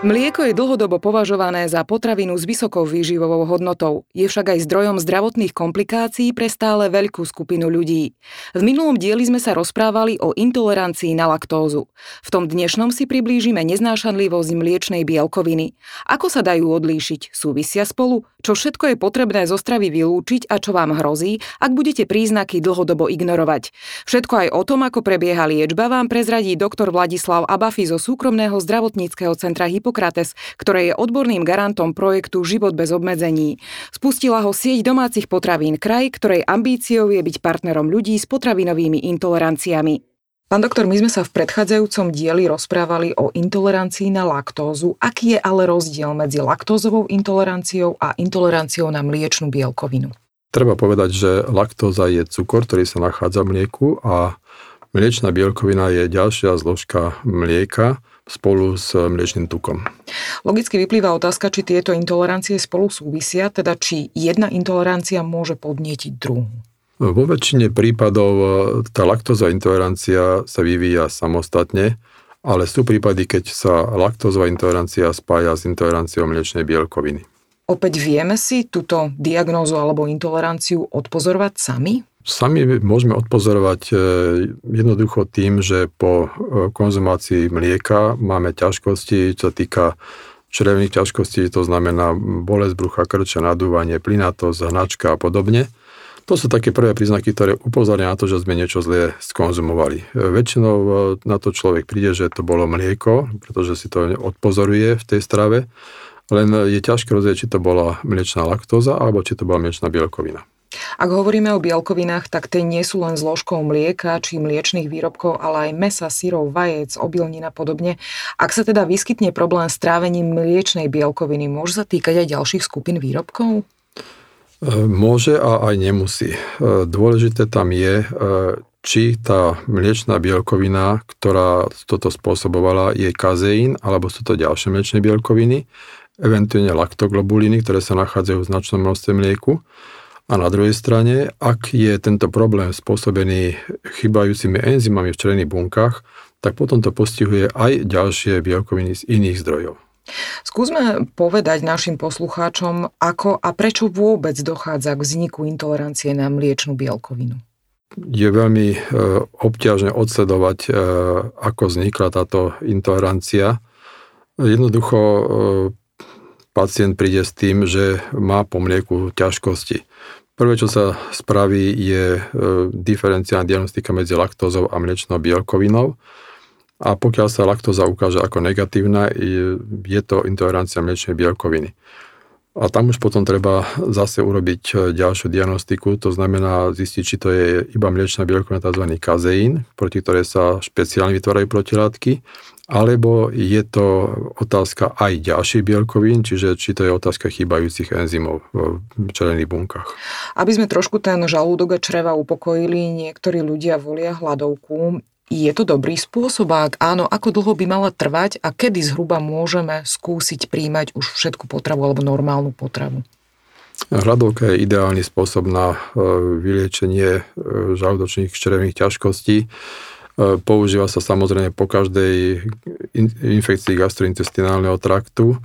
Mlieko je dlhodobo považované za potravinu s vysokou výživovou hodnotou. Je však aj zdrojom zdravotných komplikácií pre stále veľkú skupinu ľudí. V minulom dieli sme sa rozprávali o intolerancii na laktózu. V tom dnešnom si priblížime neznášanlivosť mliečnej bielkoviny. Ako sa dajú odlíšiť? Súvisia spolu? Čo všetko je potrebné zo stravy vylúčiť a čo vám hrozí, ak budete príznaky dlhodobo ignorovať? Všetko aj o tom, ako prebieha liečba, vám prezradí doktor Vladislav Abafi zo súkromného zdravotníckého centra Hypo Hippokrates, ktoré je odborným garantom projektu Život bez obmedzení. Spustila ho sieť domácich potravín Kraj, ktorej ambíciou je byť partnerom ľudí s potravinovými intoleranciami. Pán doktor, my sme sa v predchádzajúcom dieli rozprávali o intolerancii na laktózu. Aký je ale rozdiel medzi laktózovou intoleranciou a intoleranciou na mliečnú bielkovinu? Treba povedať, že laktóza je cukor, ktorý sa nachádza v mlieku a mliečná bielkovina je ďalšia zložka mlieka, spolu s mliečným tukom. Logicky vyplýva otázka, či tieto intolerancie spolu súvisia, teda či jedna intolerancia môže podnietiť druhú. Vo väčšine prípadov e, tá laktózová intolerancia sa vyvíja samostatne, ale sú prípady, keď sa laktózová intolerancia spája s intoleranciou mliečnej bielkoviny. Opäť vieme si túto diagnózu alebo intoleranciu odpozorovať sami? Sami môžeme odpozorovať e, jednoducho tým, že po e, konzumácii mlieka máme ťažkosti, čo sa týka črevných ťažkostí, to znamená bolesť brucha, krča, nadúvanie, plynatosť, hnačka a podobne. To sú také prvé príznaky, ktoré upozornia na to, že sme niečo zlé skonzumovali. E, väčšinou na to človek príde, že to bolo mlieko, pretože si to odpozoruje v tej strave, len je ťažké rozrieť, či to bola mliečná laktóza alebo či to bola mliečná bielkovina. Ak hovoríme o bielkovinách, tak tie nie sú len zložkou mlieka či mliečných výrobkov, ale aj mesa, syrov, vajec, obilnín a podobne. Ak sa teda vyskytne problém s trávením mliečnej bielkoviny, môže sa týkať aj ďalších skupín výrobkov? E, môže a aj nemusí. E, dôležité tam je, e, či tá mliečná bielkovina, ktorá toto spôsobovala, je kazeín, alebo sú to ďalšie mliečne bielkoviny, eventuálne laktoglobuliny, ktoré sa nachádzajú v značnom množstve mlieku. A na druhej strane, ak je tento problém spôsobený chybajúcimi enzymami v črevných bunkách, tak potom to postihuje aj ďalšie bielkoviny z iných zdrojov. Skúsme povedať našim poslucháčom, ako a prečo vôbec dochádza k vzniku intolerancie na mliečnú bielkovinu. Je veľmi e, obťažné odsledovať, e, ako vznikla táto intolerancia. Jednoducho e, pacient príde s tým, že má po mlieku ťažkosti. Prvé, čo sa spraví, je e, diferenciálna diagnostika medzi laktózou a mliečnou bielkovinou. A pokiaľ sa laktóza ukáže ako negatívna, je to intolerancia mliečnej bielkoviny. A tam už potom treba zase urobiť e, ďalšiu diagnostiku, to znamená zistiť, či to je iba mliečna bielkovina, tzv. kazeín, proti ktorej sa špeciálne vytvárajú protilátky, alebo je to otázka aj ďalších bielkovín, čiže či to je otázka chýbajúcich enzymov v červených bunkách. Aby sme trošku ten žalúdok a čreva upokojili, niektorí ľudia volia hladovku. Je to dobrý spôsob? Ak áno, ako dlho by mala trvať a kedy zhruba môžeme skúsiť príjmať už všetku potravu alebo normálnu potravu? Hladovka je ideálny spôsob na e, vyliečenie e, žalúdočných črevných ťažkostí používa sa samozrejme po každej infekcii gastrointestinálneho traktu. E,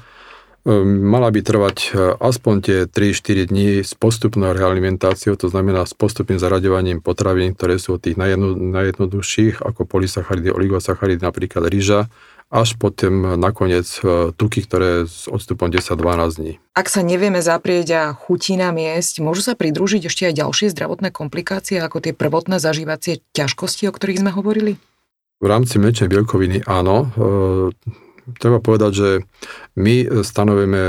mala by trvať e, aspoň tie 3-4 dní s postupnou realimentáciou, to znamená s postupným zaraďovaním potravín, ktoré sú od tých najjedno, najjednoduchších, ako polysacharidy, oligosacharidy, napríklad ryža, až potom nakoniec e, tuky, ktoré s odstupom 10-12 dní. Ak sa nevieme zaprieť a chutí nám jesť, môžu sa pridružiť ešte aj ďalšie zdravotné komplikácie, ako tie prvotné zažívacie ťažkosti, o ktorých sme hovorili? V rámci mliečnej bielkoviny áno. E, treba povedať, že my stanovíme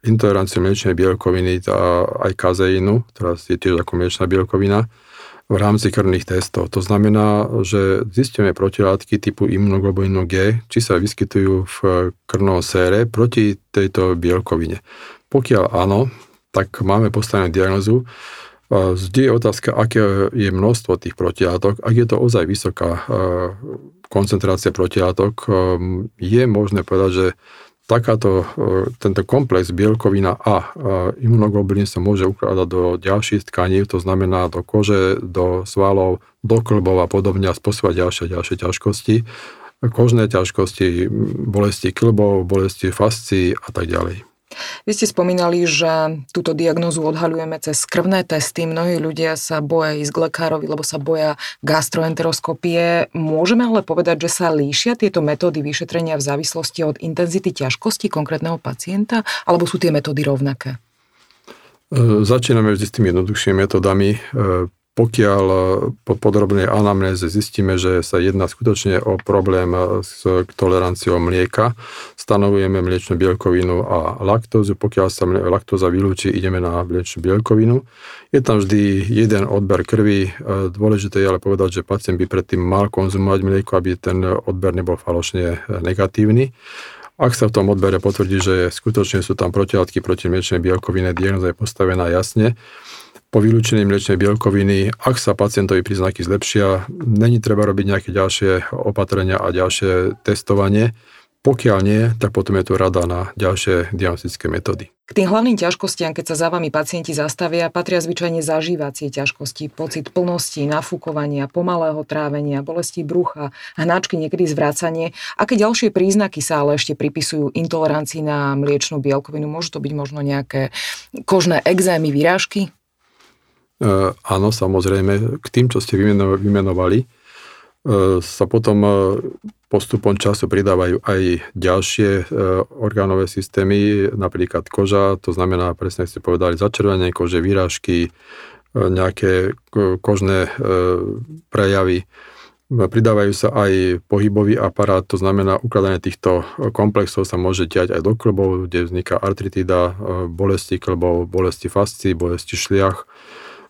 intoleranciu mliečnej bielkoviny a aj kazeínu, ktorá je tiež ako mliečná bielkovina, v rámci krvných testov. To znamená, že zistíme protilátky typu imunoglobulinu G, či sa vyskytujú v krvnom sére proti tejto bielkovine. Pokiaľ áno, tak máme postavenú diagnozu. Vždy je otázka, aké je množstvo tých protilátok. Ak je to ozaj vysoká koncentrácia protilátok, je možné povedať, že takáto, tento komplex bielkovina a imunoglobulín sa môže ukladať do ďalších tkaní, to znamená do kože, do svalov, do klbov a podobne a spôsobať ďalšie ďalšie ťažkosti kožné ťažkosti, bolesti klbov, bolesti fascií a tak ďalej. Vy ste spomínali, že túto diagnozu odhaľujeme cez krvné testy. Mnohí ľudia sa boja ísť k lekárovi, lebo sa boja gastroenteroskopie. Môžeme ale povedať, že sa líšia tieto metódy vyšetrenia v závislosti od intenzity ťažkosti konkrétneho pacienta, alebo sú tie metódy rovnaké? E, začíname vždy s tými jednoduchšími metodami. Pokiaľ e, po podrobnej anamnéze zistíme, že sa jedná skutočne o problém e, s toleranciou mlieka, stanovujeme mliečnú bielkovinu a laktózu. Pokiaľ sa laktóza vylúči, ideme na mliečnú bielkovinu. Je tam vždy jeden odber krvi. E, dôležité je ale povedať, že pacient by predtým mal konzumovať mlieko, aby ten odber nebol falošne negatívny. Ak sa v tom odbere potvrdí, že skutočne sú tam protilátky proti mliečnej bielkovine, diagnoza je postavená jasne, po vylúčení mliečnej bielkoviny, ak sa pacientovi príznaky zlepšia, není treba robiť nejaké ďalšie opatrenia a ďalšie testovanie. Pokiaľ nie, tak potom je tu rada na ďalšie diagnostické metódy. K tým hlavným ťažkostiam, keď sa za vami pacienti zastavia, patria zvyčajne zažívacie ťažkosti, pocit plnosti, nafúkovania, pomalého trávenia, bolesti brucha, hnačky, niekedy zvracanie. Aké ďalšie príznaky sa ale ešte pripisujú intolerancii na mliečnú bielkovinu? Môžu to byť možno nejaké kožné exémy, výrážky? E, áno, samozrejme, k tým, čo ste vymenovali, e, sa potom e, postupom času pridávajú aj ďalšie orgánové systémy, napríklad koža, to znamená, presne ste povedali, začervenie kože, výražky, nejaké kožné prejavy. Pridávajú sa aj pohybový aparát, to znamená, ukladanie týchto komplexov sa môže diať aj do klbov, kde vzniká artritida, bolesti klbov, bolesti fascií, bolesti šliach,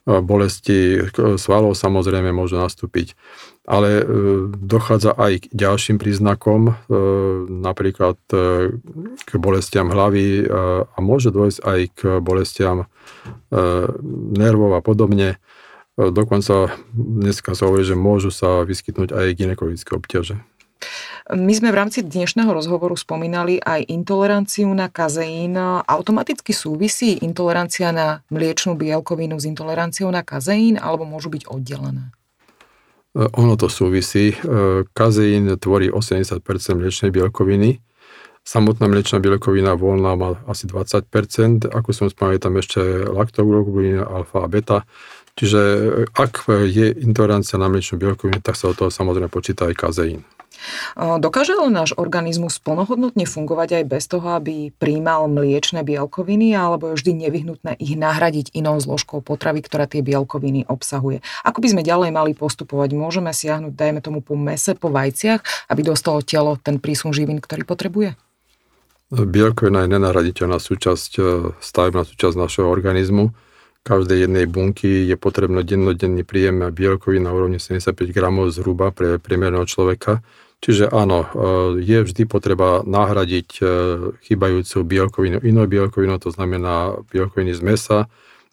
bolesti svalov samozrejme môžu nastúpiť. Ale e, dochádza aj k ďalším príznakom, e, napríklad e, k bolestiam hlavy a môže dôjsť aj k bolestiam nervov a podobne. Dokonca dneska sa hovorí, že môžu sa vyskytnúť aj ginekologické obťaže. My sme v rámci dnešného rozhovoru spomínali aj intoleranciu na kazeín. Automaticky súvisí intolerancia na mliečnú bielkovinu s intoleranciou na kazeín alebo môžu byť oddelené? E, ono to súvisí. E, kazeín tvorí 80% mliečnej bielkoviny. Samotná mliečná bielkovina voľná má asi 20%. Ako som spomínal, tam ešte laktoglobulín, alfa a beta. Čiže ak je intolerancia na mliečnú bielkovinu, tak sa od toho samozrejme počíta aj kazeín. Dokáže ale náš organizmus plnohodnotne fungovať aj bez toho, aby príjmal mliečne bielkoviny, alebo je vždy nevyhnutné ich nahradiť inou zložkou potravy, ktorá tie bielkoviny obsahuje? Ako by sme ďalej mali postupovať? Môžeme siahnuť, dajme tomu, po mese, po vajciach, aby dostalo telo ten prísun živín, ktorý potrebuje? Bielkovina je nenahraditeľná súčasť, e, stavebná súčasť našeho organizmu. Každej jednej bunky je potrebno dennodenný príjem bielkovín na úrovni 75 gramov zhruba pre priemerného človeka. Čiže áno, e, je vždy potreba nahradiť e, chýbajúcu bielkovinu inou bielkovinou, to znamená bielkoviny z mesa,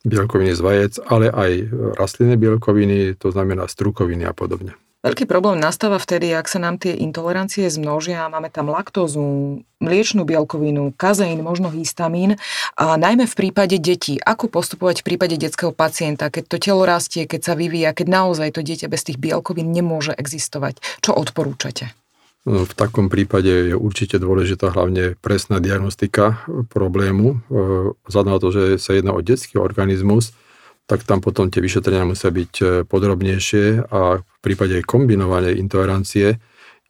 bielkoviny z vajec, ale aj rastlinné bielkoviny, to znamená strukoviny a podobne. Veľký problém nastáva vtedy, ak sa nám tie intolerancie zmnožia, máme tam laktózu, mliečnú bielkovinu, kazeín, možno histamín, a najmä v prípade detí. Ako postupovať v prípade detského pacienta, keď to telo rastie, keď sa vyvíja, keď naozaj to dieťa bez tých bielkovín nemôže existovať? Čo odporúčate? V takom prípade je určite dôležitá hlavne presná diagnostika problému. Vzhľadom na to, že sa jedná o detský organizmus, tak tam potom tie vyšetrenia musia byť e, podrobnejšie a v prípade kombinovanej intolerancie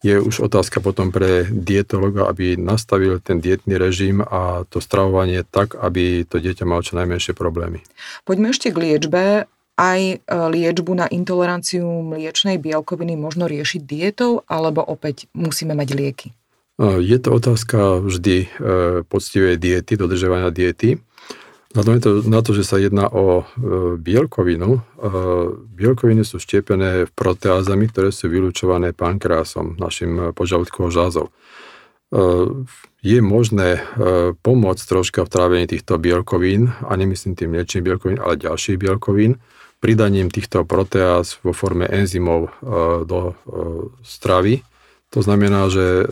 je už otázka potom pre dietologa, aby nastavil ten dietný režim a to stravovanie tak, aby to dieťa malo čo najmenšie problémy. Poďme ešte k liečbe. Aj e, liečbu na intoleranciu mliečnej bielkoviny možno riešiť dietou, alebo opäť musíme mať lieky? E, je to otázka vždy poctivej diety, dodržovania diety. Vzhľadom to, na to, že sa jedná o e, bielkovinu, e, bielkoviny sú štiepené proteázami, ktoré sú vylúčované pankrásom, našim požalúdkovou žázou. E, je možné e, pomôcť troška v trávení týchto bielkovín, a nemyslím tým mliečných bielkovín, ale ďalších bielkovín, pridaním týchto proteáz vo forme enzymov e, do e, stravy, To znamená, že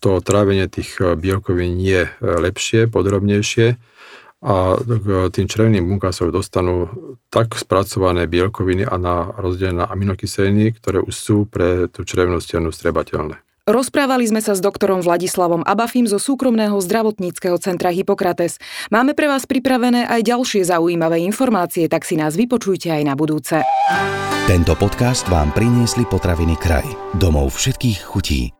to trávenie tých bielkovín je lepšie, podrobnejšie a tým črevným bunkám sa dostanú tak spracované bielkoviny a na rozdelené aminokyseliny, ktoré už sú pre tú črevnú stenu strebateľné. Rozprávali sme sa s doktorom Vladislavom Abafim zo súkromného zdravotníckého centra Hippokrates. Máme pre vás pripravené aj ďalšie zaujímavé informácie, tak si nás vypočujte aj na budúce. Tento podcast vám priniesli potraviny kraj. Domov všetkých chutí.